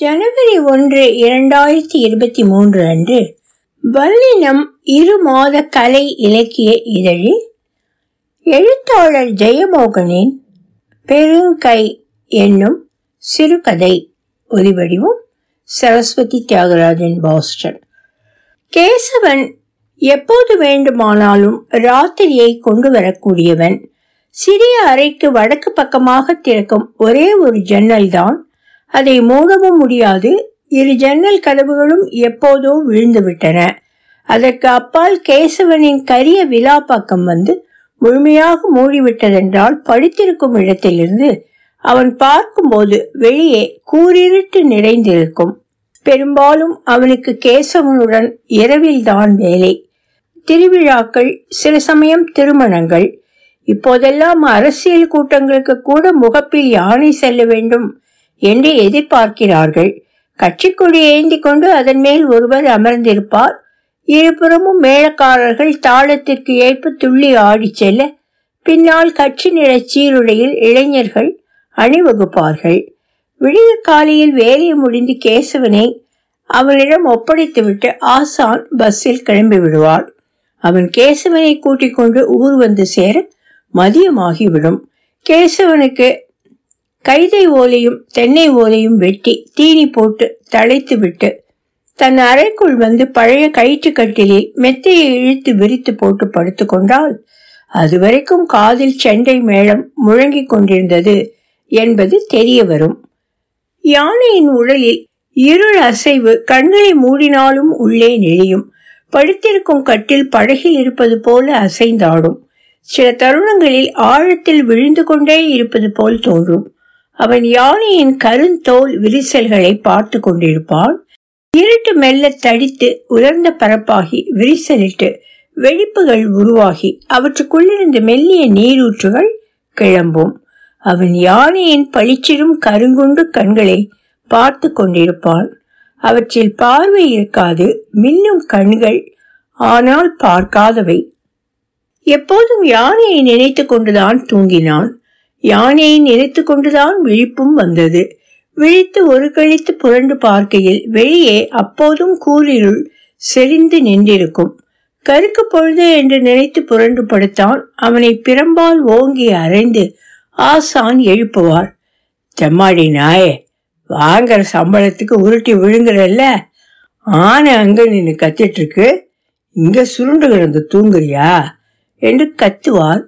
ஜனவரி ஒன்று இரண்டாயிரத்தி இருபத்தி மூன்று அன்று வல்லினம் இரு மாத கலை இலக்கிய இதழில் எழுத்தாளர் ஜெயமோகனின் பெருங்கை என்னும் சிறுகதை ஒலிவடிவும் சரஸ்வதி தியாகராஜன் பாஸ்டன். கேசவன் எப்போது வேண்டுமானாலும் ராத்திரியை கொண்டு வரக்கூடியவன். சிறிய அறைக்கு வடக்கு பக்கமாக திறக்கும் ஒரே ஒரு ஜன்னல் தான் அதை மூடவும் முடியாது. இரு ஜன்னல் கதவுகளும் எப்போதோ விழுந்துவிட்டன. அதற்கு அப்பால் கேசவனின் கரிய விழா பக்கம் வந்து முழுமையாக மூடிவிட்டதென்றால் படுத்திருக்கும் இடத்திலிருந்து அவன் பார்க்கும்போது வெளியே கூறிருட்டு நிறைந்திருக்கும். பெரும்பாலும் அவனுக்கு கேசவனுடன் இரவில்தான் வேலை. திருவிழாக்கள் சில சமயம் திருமணங்கள். இப்போதெல்லாம் அரசியல் கூட்டங்களுக்கு கூட முகப்பில் யானை செல்ல வேண்டும் என்று எதிர்பார்க்கிறார்கள். கட்சிக்கொடி ஏந்தி கொண்டு அதன் மேல் ஒருவர் அமர்ந்திருப்பார். இருபுறமும் மேளக்காரர்கள் தாளத்திற்கு ஏற்ப துள்ளி ஆடிச் செல்ல பின்னால் கட்சி நிற சீருடையில் இளைஞர்கள் அணிவகுப்பார்கள். விடிய காலையில் வேலையை முடிந்து கேசவனை அவனிடம் ஒப்படைத்துவிட்டு ஆசான் பஸ்ஸில் கிளம்பி விடுவாள். அவன் கேசவனை கூட்டிக் கொண்டு ஊர் வந்து சேர மதியமாகிவிடும். கேசவனுக்கு கைதை ஓலையும் தென்னை ஓலையும் வெட்டி தீனி போட்டு தழைத்து விட்டு தன் அறைக்குள் வந்து பழைய கயிற்று கட்டிலே மெத்தையை இழுத்து விரித்து போட்டு படுத்துக்கொண்டால் அதுவரைக்கும் காதில் செண்டை மேளம் முழங்கிக் கொண்டிருந்தது என்பது தெரிய வரும். யானையின் உடலில் இருள் அசைவு கண்களை மூடினாலும் உள்ளே நெளியும். படுத்திருக்கும் கட்டில் படகில் இருப்பது போல அசைந்தாடும். சில தருணங்களில் ஆழத்தில் விழுந்து கொண்டே இருப்பது போல் தோன்றும். அவன் யானையின் கருந்தோல் விரிசல்களை பார்த்து கொண்டிருப்பான். இருட்டு மெல்ல தடித்து உலர்ந்த பரப்பாகி விரிசலிட்டு வெடிப்புகள் உருவாகி அவற்றுக்குள்ளிருந்து மெல்லிய நீரூற்றுகள் கிளம்பும். அவன் யானையின் பளிச்சிடும் கருங்குண்டு கண்களை பார்த்து கொண்டிருப்பான். அவற்றில் பார்வை இருக்காது மின்னும் கண்கள் ஆனால் பார்க்காதவை. எப்போதும் யானையை நினைத்து கொண்டுதான் தூங்கினான். யானையை நினைத்து கொண்டுதான் விழிப்பும் வந்தது. விழித்து ஒரு கழித்து புரண்டு பார்க்கையில் வெளியே அப்போதும் கூறிருள் செறிந்து நின்றிருக்கும். கருக்கு பொழுது என்று நினைத்து புரண்டு படுத்தான். அவனை பிறம்பால் ஓங்கி அரைந்து ஆசான் எழுப்புவார். செம்மாடி நாயே வாங்குற சம்பளத்துக்கு உருட்டி விழுங்குறல்ல. ஆனை அங்க நின்று கத்திட்டு இருக்கு. இங்க சுருண்டு கிடந்து தூங்குறியா? என்று கத்துவார்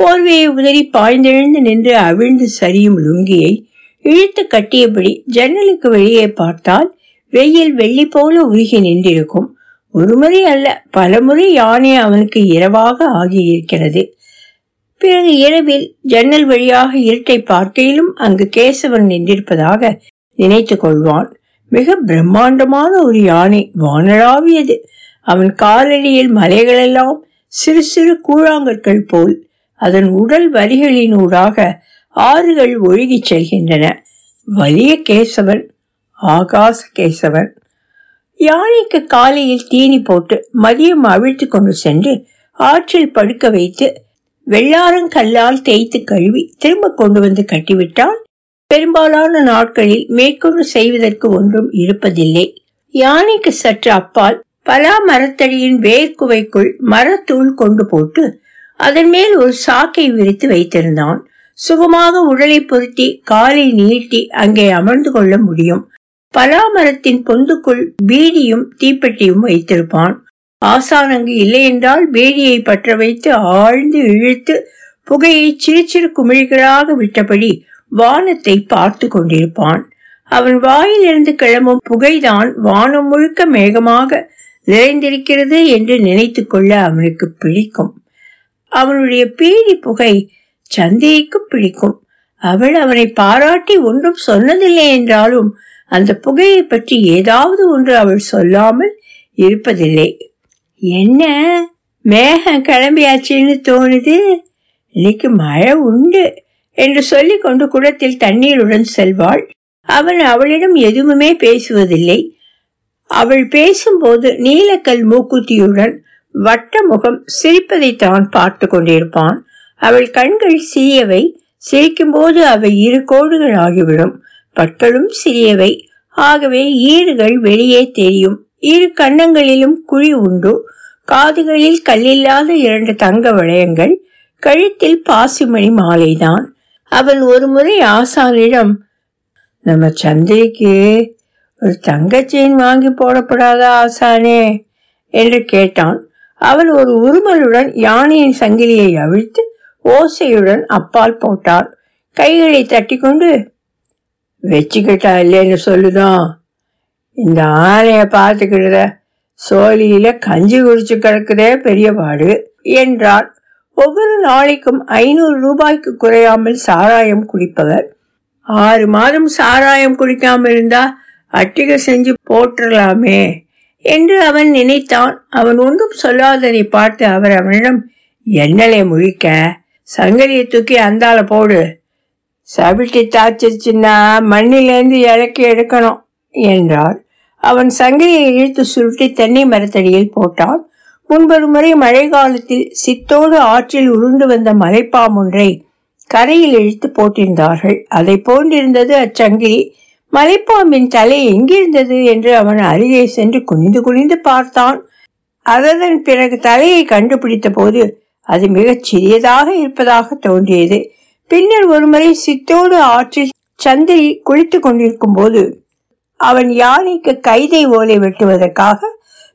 போர்வையை உதறி பாய்ந்தெழுந்து நின்று அவிழ்ந்து சரியும் லுங்கியை இழுத்து கட்டியபடி ஜன்னலுக்கு வெளியே பார்த்தால் வெயில் வெள்ளி போல உருகி நின்றிருக்கும். ஒரு முறை அல்ல பலமுறை யானை அவனுக்கு இரவாக ஆகியிருக்கிறது. பிறகு இரவில் ஜன்னல் வழியாக இருட்டை பார்க்கையிலும் அங்கு கேசவன் நின்றிருப்பதாக நினைத்து கொள்வான். மிக பிரம்மாண்டமான ஒரு யானை வானளாவியது. அவன் காலடியில் மலைகளெல்லாம் சிறு சிறு கூழாங்கற்கள் போல் அதன் உடல் வரிகளினூடாக ஆறுகள் ஒழுகிச் செல்கின்றன. வலிய கேசவன் ஆகாச கேசவன். யானைக்கு காலையில் தீனி போட்டு மதியம் அவிழ்த்து கொண்டு சென்று ஆற்றில் படுக்க வைத்து வெள்ளாரங்கல்லால் தேய்த்து கழுவி திரும்ப கொண்டு வந்து கட்டிவிட்டால் பெரும்பாலான நாட்களில் மேற்கொண்டு செய்வதற்கு ஒன்றும் இருப்பதில்லை. யானைக்கு சற்று அப்பால் பலா மரத்தடியின் வேர்க்குவைக்குள் மரத்தூள் கொண்டு போட்டு அதன் மேல் ஒரு சாக்கை விரித்து வைத்திருந்தான். சுகமாக உடலை பொருத்தி காலை நீட்டி அங்கே அமர்ந்து கொள்ள முடியும். பலாமரத்தின் பொந்துக்குள் பீடியும் தீப்பெட்டியும் வைத்திருப்பான். ஆசான் அங்கு இல்லையென்றால் பீடியை பற்ற வைத்து ஆழ்ந்து இழுத்து புகையை சிறு சிறு குமிழ்களாக விட்டபடி வானத்தை பார்த்து கொண்டிருப்பான். அவன் வாயிலிருந்து கிளம்பும் புகைதான் வானம் முழுக்க மேகமாக நிறைந்திருக்கிறது என்று நினைத்து கொள்ள அவனுக்கு பிடிக்கும். அவனுடைய பீடி புகை சந்தைக்கு பிடிக்கும். அவள் அவனை பாராட்டி ஒன்றும் சொன்னதில்லை என்றாலும் அந்த புகையை பற்றி ஏதாவது ஒன்று அவள் சொல்லாமல் இருப்பதில்லை. என்ன? மேகம் கிளம்பியாச்சுன்னு தோணுது? இன்னைக்கு மழை உண்டு என்று சொல்லிக்கொண்டு குடத்தில் தண்ணீருடன் செல்வாள். அவன் அவளிடம் எதுவுமே பேசுவதில்லை. அவள் பேசும்போது நீலக்கல் மூக்குத்தியுடன் வட்ட முகம் சிரிப்பதை தான் பார்த்து கொண்டிருப்பான். அவள் கண்கள் சிறியவை சிரிக்கும்போது அவை இரு கோடுகள் ஆகிவிடும். பற்களும் சிறியவை ஆகவே ஈறுகள் வெளியே தெரியும். இரு கன்னங்களிலும் குழி உண்டு. காதுகளில் கல்லில்லாத இரண்டு தங்க வளையங்கள் கழுத்தில் பாசிமணி மாலைதான். அவன் ஒரு முறை ஆசானிடம் நம்ம சந்திரிக்கு ஒரு தங்க செயின் வாங்கி போடப்படாத ஆசானே? என்று கேட்டான். அவள் ஒரு உருமலுடன் யானையின் சங்கிலியை அவிழ்த்து ஓசையுடன் அப்பால் போட்டாள். கைகளை தட்டிக்கொண்டு வச்சுக்கிட்டா இல்லைன்னு சொல்லுதான் இந்த ஆலையை பார்த்துக்கிடுத சோழியில கஞ்சி குடிச்சு கிடக்குதே பெரிய பாடு என்றார் ஒவ்வொரு நாளைக்கும் ஐநூறு ரூபாய்க்கு குறையாமல் சாராயம் குடிப்பவர். ஆறு மாதம் சாராயம் குடிக்காம இருந்தா அட்டிகை செஞ்சு போட்டுடலாமே என்று அவன் நினைத்தான். அவன் ஒன்றும் சொல்லாததை பார்த்து அவர் அவனிடம் என்னலே முழிக்க? சங்கரியை தூக்கி அந்தால போடு. சவிட்டி தாச்சிருச்சுன்னா மண்ணிலேருந்து இறக்கி எடுக்கணும் என்றார் அவன் சங்கரியை இழுத்து சுருட்டி தென்னை மரத்தடியில் போட்டான். முன்பொரு முறை மழை காலத்தில் சித்தோடு ஆற்றில் உருண்டு வந்த மலைப்பாம் ஒன்றை கரையில் இழுத்து போட்டிருந்தார்கள். அதை போன்றிருந்தது அச்சங்கிலி மலைப்பாம்பின் தலை எங்கிருந்தது என்று அவன் அருகே சென்று குனிந்து குனிந்து பார்த்தான். அதன் பிறகு தலையை கண்டுபிடித்த போது அது மிகச் சிறியதாக இருப்பதாக தோன்றியது. பின்னர் ஒருமுறை சித்தோடு ஆற்றில் சந்திரி குளித்துக் கொண்டிருக்கும் போது அவன் யானைக்கு கைதை ஓலை வெட்டுவதற்காக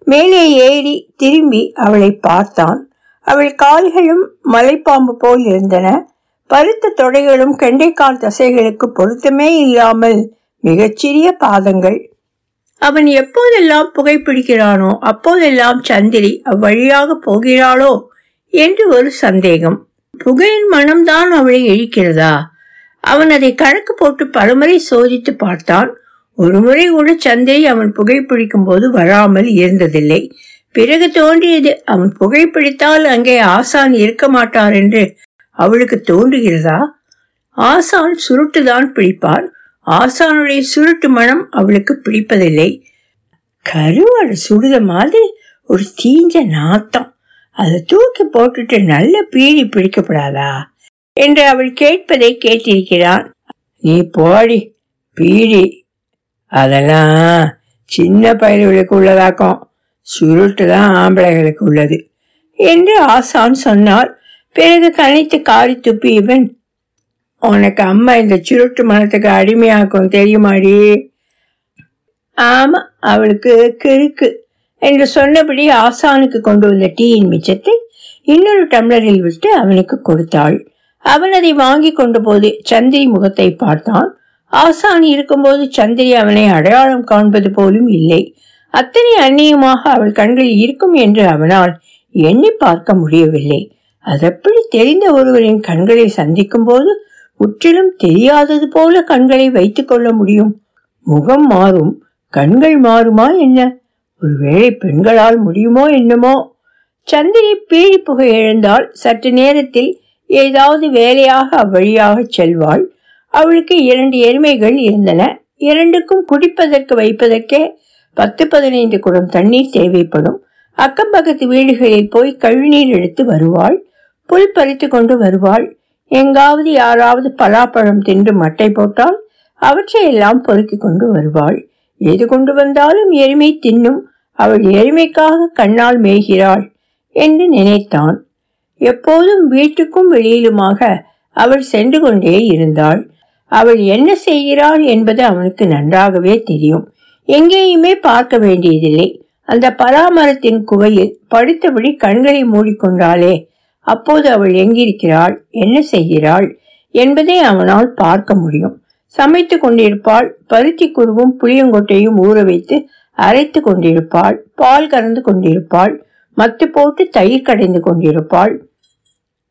மேலே ஏறி திரும்பி அவளை பார்த்தான். அவள் கால்களும் மலைப்பாம்பு போல் இருந்தன. பருத்த தொடைகளும் கெண்டைக்கால் தசைகளுக்கு பொருத்தமே இல்லாமல் மிகச்சிறிய பாதங்கள். அவன் எப்போதெல்லாம் புகைப்பிடிக்கிறானோ அப்போதெல்லாம் சந்திரி அவ்வழியாக போகிறாளோ என்று ஒரு சந்தேகம். புகையின் மனம்தான் அவளை இழிக்கிறதா? அவன் அதை கணக்கு போட்டு பலமுறை சோதித்து பார்த்தான். ஒருமுறை கூட சந்திரி அவன் புகைப்பிடிக்கும் போது வராமல் இருந்ததில்லை. பிறகு தோன்றியது அவன் புகைப்பிடித்தால் அங்கே ஆசான் இருக்க மாட்டார் என்று அவளுக்கு தோன்றுகிறதா? ஆசான் சுருட்டுதான் பிடிப்பான். ஆசானுடைய சுருட்டு மனம் அவளுக்கு பிடிப்பதில்லை. கருவாடு சுடுத மாதிரி ஒரு தீஞ்ச நாத்தம். அதை தூக்கி போட்டுட்டு நல்ல பீடி பிடிக்கப்படாதா? என்று அவள் கேட்பதை கேட்டிருக்கிறான். நீ போடி பீடி. அதெல்லாம் சின்ன பயிர்களுக்கு உள்ளதாக்கும். சுருட்டு தான் ஆம்பளைகளுக்கு உள்ளது. என்று ஆசான் சொன்னார் பிறகு கனைத்து காரி துப்பி இவன் உனக்கு அம்மா இந்த சுருட்டு மனத்துக்கு அடிமையாக்கும் தெரியுமாடி? ஆமா அவளுக்கு கிறுக்கு என்று சொன்னபடி ஆசானுக்கு கொண்டு வந்த டீயின் மிச்சத்தை இன்னொரு டம்ளரில் விட்டு அவனுக்கு கொடுத்தாள். அவன் அதை வாங்கி கொண்ட போது சந்திரி முகத்தை பார்த்தான். ஆசான் இருக்கும்போது சந்திரி அவனை அடையாளம் காண்பது போலும் இல்லை. அத்தனை அந்நியமாக அவள் கண்களில் இருக்கும் என்று அவனால் எண்ணி பார்க்க முடியவில்லை. அதப்படி தெரிந்த ஒருவரின் கண்களை சந்திக்கும் போது முற்றிலும் தெரியாதது போல கண்களை வைத்துக் கொள்ள முடியும். முகம் மாறும். கண்கள் மாறுமா என்ன? ஒருவேளை பெண்களால் முடியுமோ என்னமோ? சந்திரி பீழி புகை எழுந்தால் சற்று நேரத்தில் ஏதாவது வேலையாக அவ்வழியாக செல்வாள். அவளுக்கு இரண்டு எருமைகள் இருந்தன. இரண்டுக்கும் குடிப்பதற்கு வைப்பதற்கே பத்து பதினைந்து குடம் தண்ணீர் தேவைப்படும். அக்கம் பக்கத்து வீடுகளில் போய் கழுநீர் எடுத்து வருவாள். புல் பறித்து கொண்டு வருவாள். எங்காவது யாராவது பலாப்பழம் தின்று மட்டை போட்டால் அவற்றையெல்லாம் பொறுக்கி கொண்டு வருவாள். எது கொண்டு வந்தாலும் எருமை தின்னும் அவள் எருமைக்காக கண்ணால் மேய்கிறாள் என்று நினைத்தான். எப்போதும் வீட்டுக்கும் வெளியிலுமாக அவள் சென்று கொண்டே இருந்தாள். அவள் என்ன செய்கிறாள் என்பது அவனுக்கு நன்றாகவே தெரியும். எங்கேயுமே பார்க்க வேண்டியதில்லை. அந்த பலாமரத்தின் குவையில் படுத்தபடி கண்களை மூடிக்கொண்டாலே அப்போது அவள் எங்கிருக்கிறாள்? என்ன செய்கிறாள்? என்பதை அவனால் பார்க்க முடியும். சமைத்து கொண்டிருப்பாள். பருத்தி குருவும் புளியங்கொட்டையும் ஊற வைத்து அரைத்து கொண்டிருப்பாள். பால் கறந்து கொண்டிருப்பாள். மத்து போட்டு தயிர் கடைந்து கொண்டிருப்பாள்.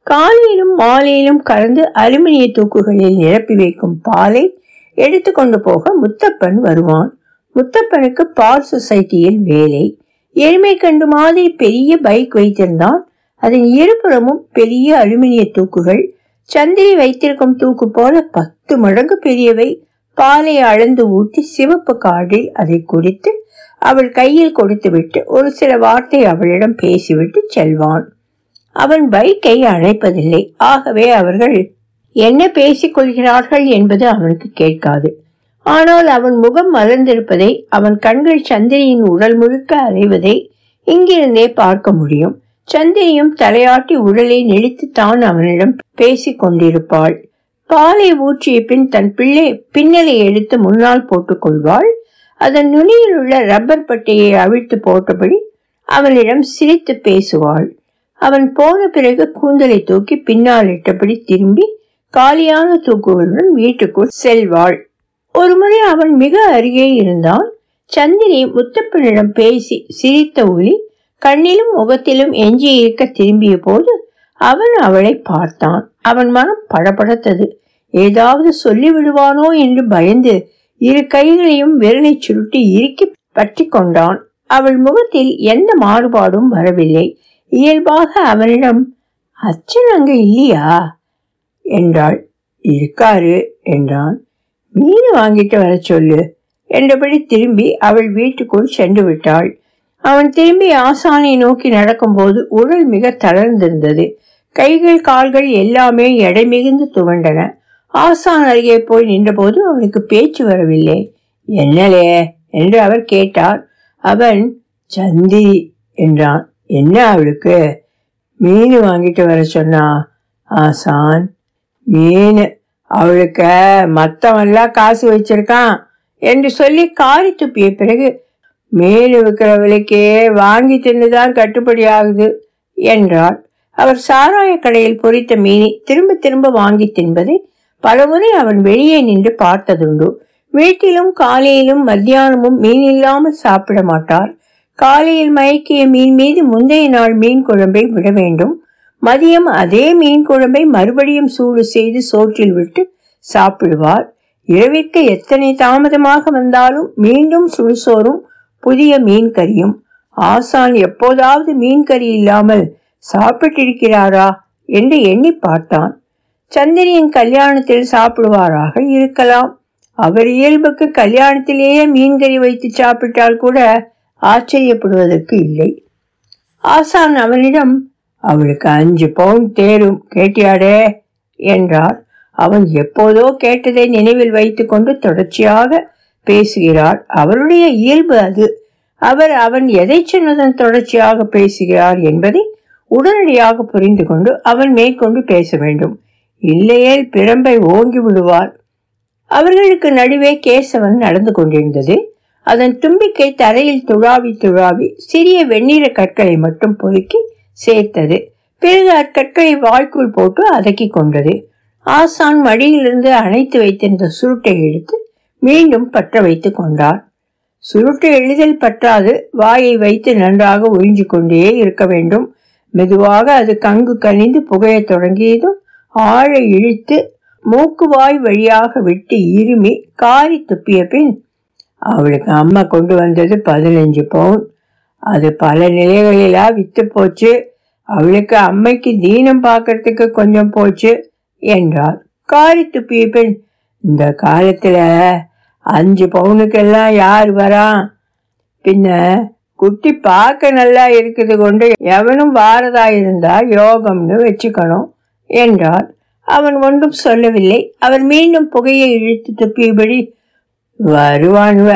காலையிலும் மாலையிலும் கறந்து அலுமினிய தூக்குகளில் நிரப்பி வைக்கும் பாலை எடுத்துக்கொண்டு போக முத்தப்பன் வருவான். முத்தப்பனுக்கு பால் சொசைட்டியில் வேலை. எருமை கண்டு மாதிரி பெரிய பைக் வைத்திருந்தான். அதன் இருபுறமும் பெரிய அலுமினிய தூக்குகள் சந்திரி வைத்திருக்கும் தூக்கு போல பத்து மடங்கு பெரியவை. பாலை அளந்து ஊற்றி சிவப்பு கார்டில் அதை குடித்து அவள் கையில் கொடுத்துவிட்டு ஒரு சில வார்த்தை அவளிடம் பேசிவிட்டு செல்வான். அவன் பைக்கை அழைப்பதில்லை. ஆகவே அவர்கள் என்ன பேசிக் கொள்கிறார்கள் என்பது அவனுக்கு கேட்காது. ஆனால் அவன் முகம் மலர்ந்திருப்பதை அவன் கண்கள் சந்திரியின் உடல் முழுக்க அலைவதை இங்கிருந்தே பார்க்க முடியும். சந்திரியும் தலையாட்டி உடலை நெளித்து தான் அவனிடம் பேசிக் கொண்டிருப்பாள். பாலை ஊற்றிய பின் தன் பிள்ளை பின்னலை எடுத்து முன்னால் போட்டுக் கொள்வாள். அதன் நுனியில் உள்ள ரப்பர் பட்டையை அவிழ்த்து போட்டபடி அவனிடம் சிரித்து பேசுவாள். அவன் போன பிறகு கூந்தலை தூக்கி பின்னால் இட்டபடி திரும்பி காலியான தூக்குகளுடன் வீட்டுக்குள் செல்வாள். ஒருமுறை அவன் மிக அருகே இருந்தான். சந்திரி முத்தப்பனிடம் பேசி சிரித்த ஒலி கண்ணிலும் முகத்திலும் எஞ்சி இருக்க திரும்பிய போது அவன் அவளை பார்த்தான். அவன் மனம் படபடத்தது. ஏதாவது சொல்லி விடுவானோ என்று பயந்து இரு கைகளையும் விரலை சுருட்டி இறுக்கி பற்றி கொண்டான். அவள் முகத்தில் எந்த மாறுபாடும் வரவில்லை. இயல்பாக அவனிடம் அச்சன் அங்க இல்லையா? என்றாள். இருக்காரு என்றான். மீன் வாங்கிட்டு வர சொல்லு என்றபடி திரும்பி அவள் வீட்டுக்குள் சென்று விட்டாள். அவன் திரும்பி ஆசானை நோக்கி நடக்கும்போது உடல் மிக தளர்ந்திருந்தது. கைகள் கால்கள் எல்லாமே எடை மிகுந்து துவண்டன. ஆசான் அருகே போய் நின்றபோது அவனுக்கு பேச்சு வரவில்லை. என்னலே? என்று அவர் கேட்டார். அவன் சந்தி என்றான். என்ன அவளுக்கு? மீன் வாங்கிட்டு வர சொன்னா ஆசான். மீன் அவளுக்கு மத்தவன்லாம் காசு வச்சிருக்கான் என்று சொல்லி காரி துப்பிய பிறகு மீன் விற்கிற விலைக்கே வாங்கி தின்னுதான் கட்டுப்படி ஆகுது என்றார் அவர் சாராய கடையில் பொரித்த மீனை திரும்ப திரும்ப வாங்கி தின்பதை பலமுறை அவன் வெளியே நின்று பார்த்ததுண்டு. வீட்டிலும் காலையிலும் மத்தியானமும் மீன் இல்லாமல் சாப்பிட மாட்டார். காலையில் மயக்கிய மீன் மீது முந்தைய நாள் மீன் குழம்பை விட வேண்டும். மதியம் அதே மீன் குழம்பை மறுபடியும் சூடு செய்து சோற்றில் விட்டு சாப்பிடுவார். இரவிற்கு எத்தனை தாமதமாக வந்தாலும் மீண்டும் சுடுசோறும் புதிய மீன் கறியும் ஆசான் எப்போதாவது மீன் கறி இல்லாமல் சாப்பிட்டிருக்கிறாரா என்று எண்ணி பார்த்தான். சந்திரியின் கல்யாணத்தில் சாப்பிடுவாராக இருக்கலாம். அவர் இயல்புக்கு கல்யாணத்திலேயே மீன்கறி வைத்து சாப்பிட்டால் கூட ஆச்சரியப்படுவதற்கு இல்லை. ஆசான் அவனிடம் அவளுக்கு அஞ்சு பவுண்ட் தேரும் கேட்டியாடே என்றார். அவன் எப்போதோ கேட்டதை நினைவில் வைத்துக்கொண்டு தொடர்ச்சியாக பேசுகிறார் அவருடைய இயல்பு அது. அவர் அவன் எதை சொன்னதன் தொடர்ச்சியாக பேசுகிறார் என்பதை உடனடியாக புரிந்து கொண்டு அவன் மேற்கொண்டு பேச வேண்டும். இல்லையேல் பிரம்பை ஓங்கி விடுவார் அவர்களுக்கு நடுவே கேசவன் நடந்து கொண்டிருந்தது. அதன் தும்பிக்கை தரையில் துழாவி துழாவி சிறிய வெண்ணிற கற்களை மட்டும் பொறுக்கி சேர்த்தது. பிறகு அக்கற்களை வாய்க்குள் போட்டு அதக்கி கொண்டது. ஆசான் மடியிலிருந்து அணைத்து வைத்திருந்த சுருட்டை எடுத்து மீண்டும் பற்ற வைத்து கொண்டார் சுருட்டு எளிதில் பற்றாது வாயை வைத்து நன்றாக உறிஞ்சு கொண்டே இருக்க வேண்டும். மெதுவாக அது கங்கு கனிந்து புகையத் தொடங்கியதும் ஆழ இழுத்து மூக்கு வாய் வழியாக விட்டு இருமி காரி துப்பிய பின் அவளுக்கு அம்மா கொண்டு வந்தது பதினஞ்சு பவுன். அது பல நிலைகளிலா வித்து போச்சு. அவளுக்கு அம்மைக்கு தீனம் பார்க்கறதுக்கு கொஞ்சம் போச்சு என்றார் காரி துப்பிய பின் இந்த காலத்துல அஞ்சு பவுனுக்கெல்லாம் யார் வரா? பின்ன குட்டி பார்க்க நல்லா இருக்குது கொண்டு எவனும் வாரதா இருந்தா யோகம்னு வச்சுக்கணும் என்றார் அவன் ஒன்றும் சொல்லவில்லை. அவர் மீண்டும் புகையை இழுத்து துப்பியபடி வருவானுவ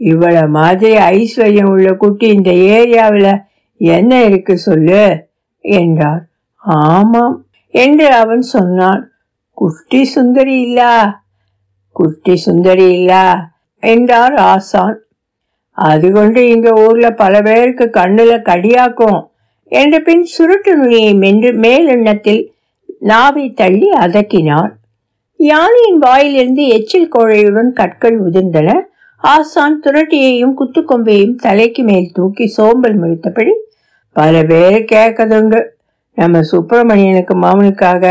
இவள மாதிரி ஐஸ்வர்யம் உள்ள குட்டி இந்த ஏரியாவில் என்ன இருக்கு சொல்லு? என்றார். ஆமாம் என்று அவன் சொன்னான். குட்டி சுந்தரி இல்லா குட்டி சுந்தரி இல்லா என்றார் ஆசான். அது கொண்டு இங்க ஊர்ல பல பேருக்கு கண்ணுல கடியாக்கும் என்ற பின் சுருட்டு நுனியை மென்று மேலெண்ணத்தில் நாவை தள்ளி அதக்கினார் யானையின் வாயிலிருந்து எச்சில் கோழையுடன் கற்கள் உதிர்ந்தன. ஆசான் துரட்டியையும் குத்துக்கொம்பையும் தலைக்கு மேல் தூக்கி சோம்பல் முடித்தபடி பல பேர் கேட்கதுண்டு. நம்ம சுப்பிரமணியனுக்கு மவனுக்காக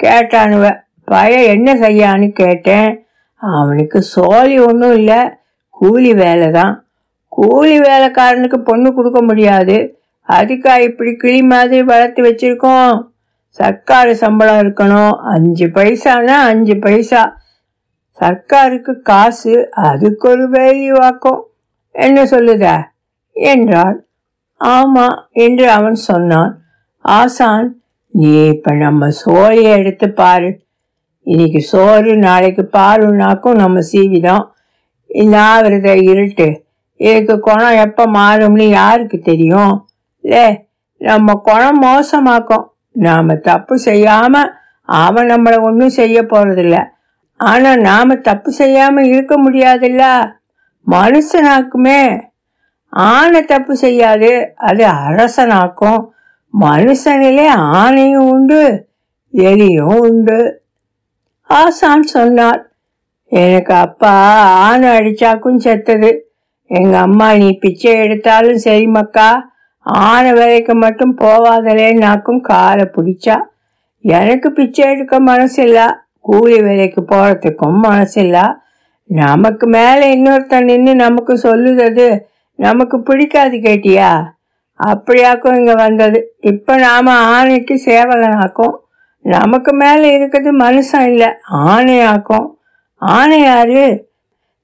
கேட்டானுவ. பழைய என்ன செய்யான்னு கேட்டேன். அவனுக்கு சோழி ஒன்றும் இல்லை கூலி வேலை தான் கூலி வேலைக்காரனுக்கு பொண்ணு கொடுக்க முடியாது. அதுக்கா இப்படி கிளி மாதிரி வளர்த்து வச்சிருக்கோம். சர்க்கார் சம்பளம் இருக்கணும். அஞ்சு பைசானா அஞ்சு பைசா. சர்க்காருக்கு காசு அதுக்கு ஒரு வேல்யூ என்ன சொல்லுத? என்றாள். ஆமா என்று அவன் சொன்னான். ஆசான் நீ இப்ப நம்ம சோழியை எடுத்து பாரு. இன்னைக்கு சோறு நாளைக்கு பாலுனாக்கும் நம்ம சீவிதான். இன்னாவிரத இருட்டு. இதுக்கு குணம் எப்போ மாறும்னு யாருக்கு தெரியும்? லே நம்ம குணம் மோசமாக்கும். நாம் தப்பு செய்யாமல் அவன் நம்மளை ஒன்றும் செய்ய போகிறதில்ல ஆனால் நாம் தப்பு செய்யாமல் இருக்க முடியாதுல்ல? மனுஷனாக்குமே. ஆணை தப்பு செய்யாது அது அரசனாக்கும். மனுஷனிலே ஆணையும் உண்டு எலியும் உண்டு. ஆசான் சொன்னார் எனக்கு அப்பா ஆணை அடிச்சாக்கும் செத்தது. எங்க அம்மா நீ பிச்சை எடுத்தாலும் சரி மக்கா ஆனை வேலைக்கு மட்டும் போவாதலேன்னாக்கும் காலை பிடிச்சா. எனக்கு பிச்சை எடுக்க மனசில்ல கூலி வேலைக்கு போறதுக்கும் மனசில்ல. நமக்கு மேலே இன்னொருத்தன் நின்று நமக்கு சொல்லுறது நமக்கு பிடிக்காது கேட்டியா? அப்படியாக்கும் இங்க வந்தது. இப்ப நாம ஆணைக்கு சேவகனாக்கும் நமக்கு மேல இருக்கிறது மனுஷன் இல்லை ஆணையாக்கும். ஆணை யாரு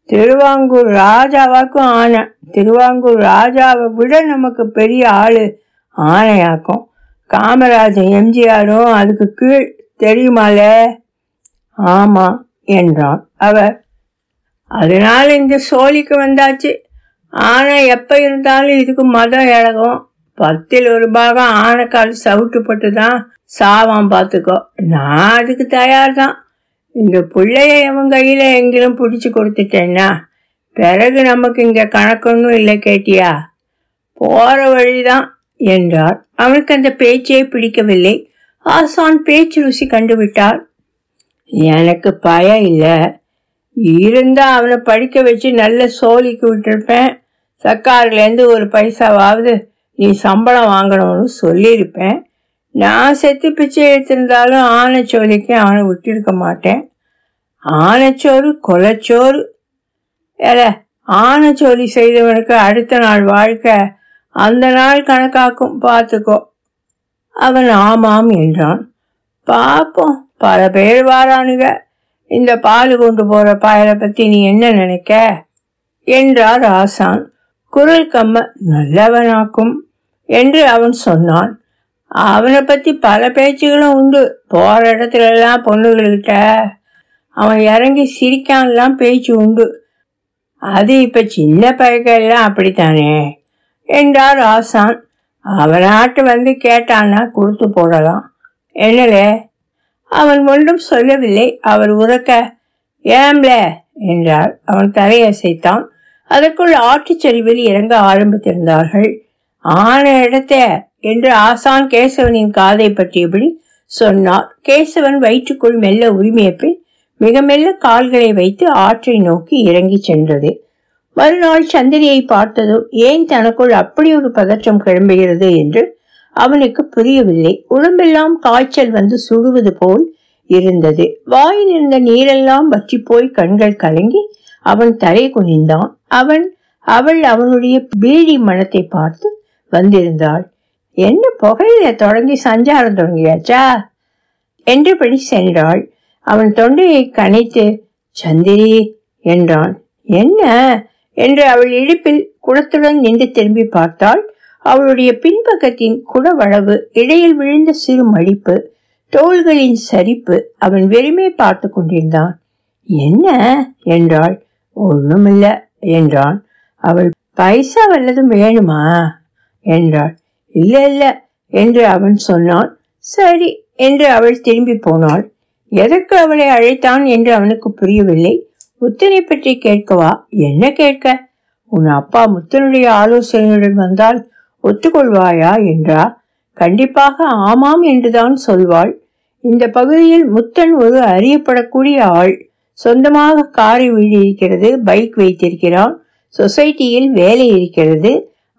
திருவாங்கூர் ராஜாவாக்கும் ஆனை திருவாங்கூர் ராஜாவை விட நமக்கு பெரிய ஆளு ஆணையாக்கும். காமராஜர் எம்ஜிஆரும் அதுக்கு கீழ் தெரியுமாலே? ஆமா என்றான் அவர். அதனால இந்த சோழிக்கு வந்தாச்சு. ஆனை எப்ப இருந்தாலும் இதுக்கு மதம் இழகும். பத்தில் ஒரு பாகம் ஆனைக்கால் சவுட்டுப்பட்டு தான் சாவான் பார்த்துக்கோ. நான் அதுக்கு தயார் தான் இந்த பிள்ளைய அவன் கையில எங்கிலும் பிடிச்சி கொடுத்துட்டேன்னா பிறகு நமக்கு இங்க கணக்கொன்னும் இல்லை கேட்டியா? போற வழிதான் என்றார். அவனுக்கு அந்த பேச்சே பிடிக்கவில்லை. ஆசான் பேச்சு ருசி கண்டுவிட்டார் எனக்கு பயம் இல்லை. இருந்தா அவனை படிக்க வச்சு நல்ல சோழிக்கு விட்டுருப்பேன். சர்க்கார்லேருந்து ஒரு பைசாவாவது நீ சம்பளம் வாங்கணும்னு சொல்லியிருப்பேன். நான் செத்து பிச்சை எடுத்திருந்தாலும் ஆனைச்சோலிக்கு அவனை விட்டிருக்க மாட்டேன். ஆனைச்சோறு கொலைச்சோறு. ஏல ஆனைச்சோலி செய்தவனுக்கு அடுத்த நாள் வாழ்க்கை அந்த நாள் கணக்காக்கும் பார்த்துக்கோ. அவன் ஆமாம் என்றான். பார்ப்போம் பல பேர் வாரானுங்க இந்த பால் கொண்டு போகிற பாயலை பற்றி நீ என்ன நினைக்க? என்றார் ஆசான். குரல் கம்ம நல்லவனாக்கும். என்று அவன் சொன்னான். அவனை பற்றி பல பேச்சுகளும் உண்டு. போகிற இடத்துல எல்லாம் பொண்ணுகள்கிட்ட அவன் இறங்கி சிரிக்கான்லாம் பேச்சு உண்டு. அது இப்போ சின்ன பயக்கெல்லாம் அப்படித்தானே? என்றார் ஆசான். அவனாட்டு வந்து கேட்டான்னா கொடுத்து போடலாம். என்னலே? அவன் ஒன்றும் சொல்லவில்லை. அவர் உறக்க ஏம்ல? என்றார். அவன் தலையசைத்தான். அதற்குள் ஆற்றுச்சரிவில் இறங்க ஆரம்பித்திருந்தார்கள். ஆன இடத்த என்று ஆசான் கேசவனின் காதை பற்றியபடி சொன்னார். கேசவன் வயிற்றுக்குள் மெல்ல உரிமைய பின் மிக மெல்ல கால்களை வைத்து ஆற்றை நோக்கி இறங்கி சென்றது. மறுநாள் சந்திரியை பார்த்ததும் ஏன் தனக்குள் அப்படி ஒரு பதற்றம் கிளம்புகிறது? என்று அவனுக்கு புரியவில்லை. உடம்பெல்லாம் காய்ச்சல் வந்து சுடுவது போல் இருந்தது. வாயில் இருந்த நீரெல்லாம் வற்றி போய் கண்கள் கலங்கி அவன் தலை குனிந்தான். அவன் அவள் அவனுடைய பீடி மனத்தை பார்த்து வந்திருந்தாள். என்ன புகையில தொடங்கி சஞ்சாரம் தொடங்கியாச்சா? என்றபடி சென்றாள். அவன் தொண்டையை கனைத்து சந்திரி என்றான். என்ன? என்று அவள் இடுப்பில் குளத்துடன் நின்று திரும்பி பார்த்தாள். அவளுடைய பின்பக்கத்தின் குடவளவு இடையில் விழுந்த சிறு மடிப்பு தோள்களின் சரிப்பு அவன் வெறுமே பார்த்து கொண்டிருந்தான். என்ன? என்றாள். ஒண்ணுமில்ல என்றான். அவள் பைசா வல்லதும் வேணுமா? என்றாள். இல்ல இல்ல என்று அவன் சொன்னான். சரி என்று அவள் திரும்பி போனாள். எதற்கு அவளை அழைத்தான் என்று அவனுக்கு புரியவில்லை. முத்தனை பற்றி கேட்கவா என்ன கேட்க? உன் அப்பா முத்தனுடைய ஆலோசனையுடன் வந்தால் ஒத்துக்கொள்வாயா? என்றா. கண்டிப்பாக ஆமாம் என்றுதான் சொல்வாள். இந்த பகுதியில் முத்தன் ஒரு அறியப்படக்கூடிய ஆள். சொந்தமாக காரை வீடு இருக்கிறது பைக் வைத்திருக்கிறான். சொசைட்டியில் வேலை இருக்கிறது.